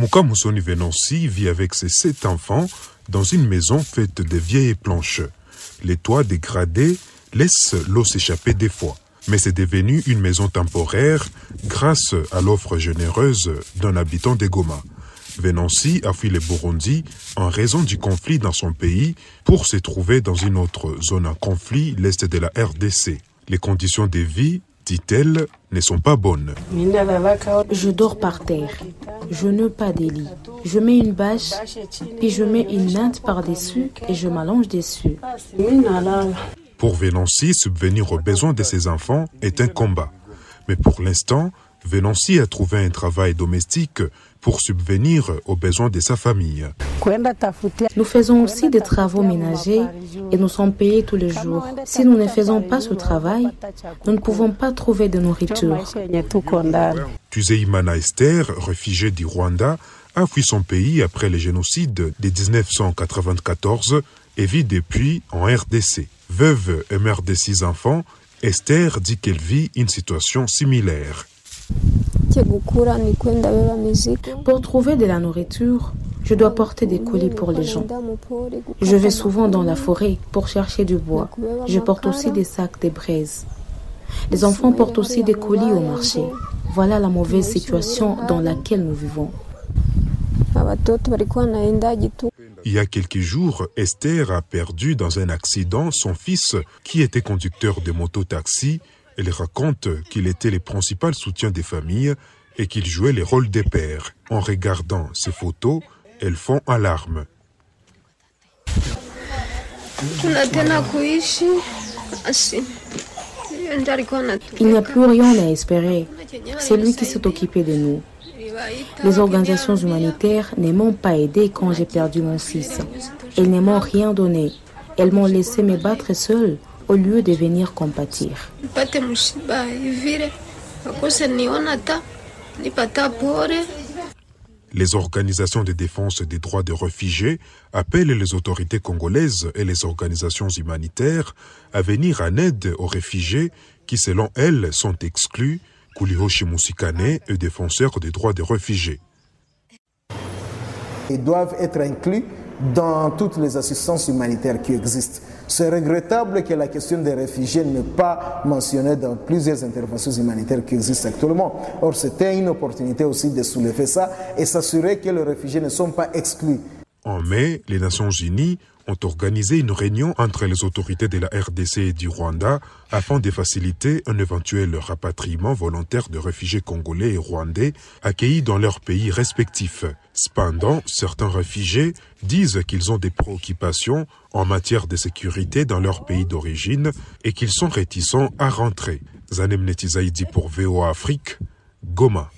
Mouka Moussoni Venancy vit avec ses sept enfants dans une maison faite de vieilles planches. Les toits dégradés laissent l'eau s'échapper des fois, mais c'est devenu une maison temporaire grâce à l'offre généreuse d'un habitant de Goma. Venancy a fui le Burundi en raison du conflit dans son pays pour se trouver dans une autre zone en conflit, l'est de la RDC. Les conditions de vie, dit-elle, ne sont pas bonnes. Je dors par terre. Je n'ai pas de lit. Je mets une bâche, puis je mets une natte par-dessus et je m'allonge dessus. Pour Venancy, subvenir aux besoins de ses enfants est un combat. Mais pour l'instant, Venancy a trouvé un travail domestique pour subvenir aux besoins de sa famille. Nous faisons aussi des travaux ménagers et nous sommes payés tous les jours. Si nous ne faisons pas ce travail, nous ne pouvons pas trouver de nourriture. Tuzeimana Esther, réfugiée du Rwanda, a fui son pays après le génocide de 1994 et vit depuis en RDC. Veuve et mère de six enfants, Esther dit qu'elle vit une situation similaire. Pour trouver de la nourriture, je dois porter des colis pour les gens. Je vais souvent dans la forêt pour chercher du bois. Je porte aussi des sacs de braises. Les enfants portent aussi des colis au marché. Voilà la mauvaise situation dans laquelle nous vivons. Il y a quelques jours, Esther a perdu dans un accident son fils qui était conducteur de moto-taxi. Elle raconte qu'il était le principal soutien des familles et qu'il jouait les rôles des pères. En regardant ces photos, elles font alarme. Il n'y a plus rien à espérer. C'est lui qui s'est occupé de nous. Les organisations humanitaires ne m'ont pas aidé quand j'ai perdu mon fils. Elles ne m'ont rien donné. Elles m'ont laissé me battre seule au lieu de venir compatir. Les organisations de défense des droits des réfugiés appellent les autorités congolaises et les organisations humanitaires à venir en aide aux réfugiés qui, selon elles, sont exclus. Kulihoshi Musikane est défenseur des droits des réfugiés. Ils doivent être inclus dans toutes les assistances humanitaires qui existent. C'est regrettable que la question des réfugiés n'est pas mentionnée dans plusieurs interventions humanitaires qui existent actuellement. Or, c'était une opportunité aussi de soulever ça et s'assurer que les réfugiés ne sont pas exclus. En mai, les Nations Unies ont organisé une réunion entre les autorités de la RDC et du Rwanda afin de faciliter un éventuel rapatriement volontaire de réfugiés congolais et rwandais accueillis dans leurs pays respectifs. Cependant, certains réfugiés disent qu'ils ont des préoccupations en matière de sécurité dans leur pays d'origine et qu'ils sont réticents à rentrer. Zanem Netizaïdi pour VOA Afrique, Goma.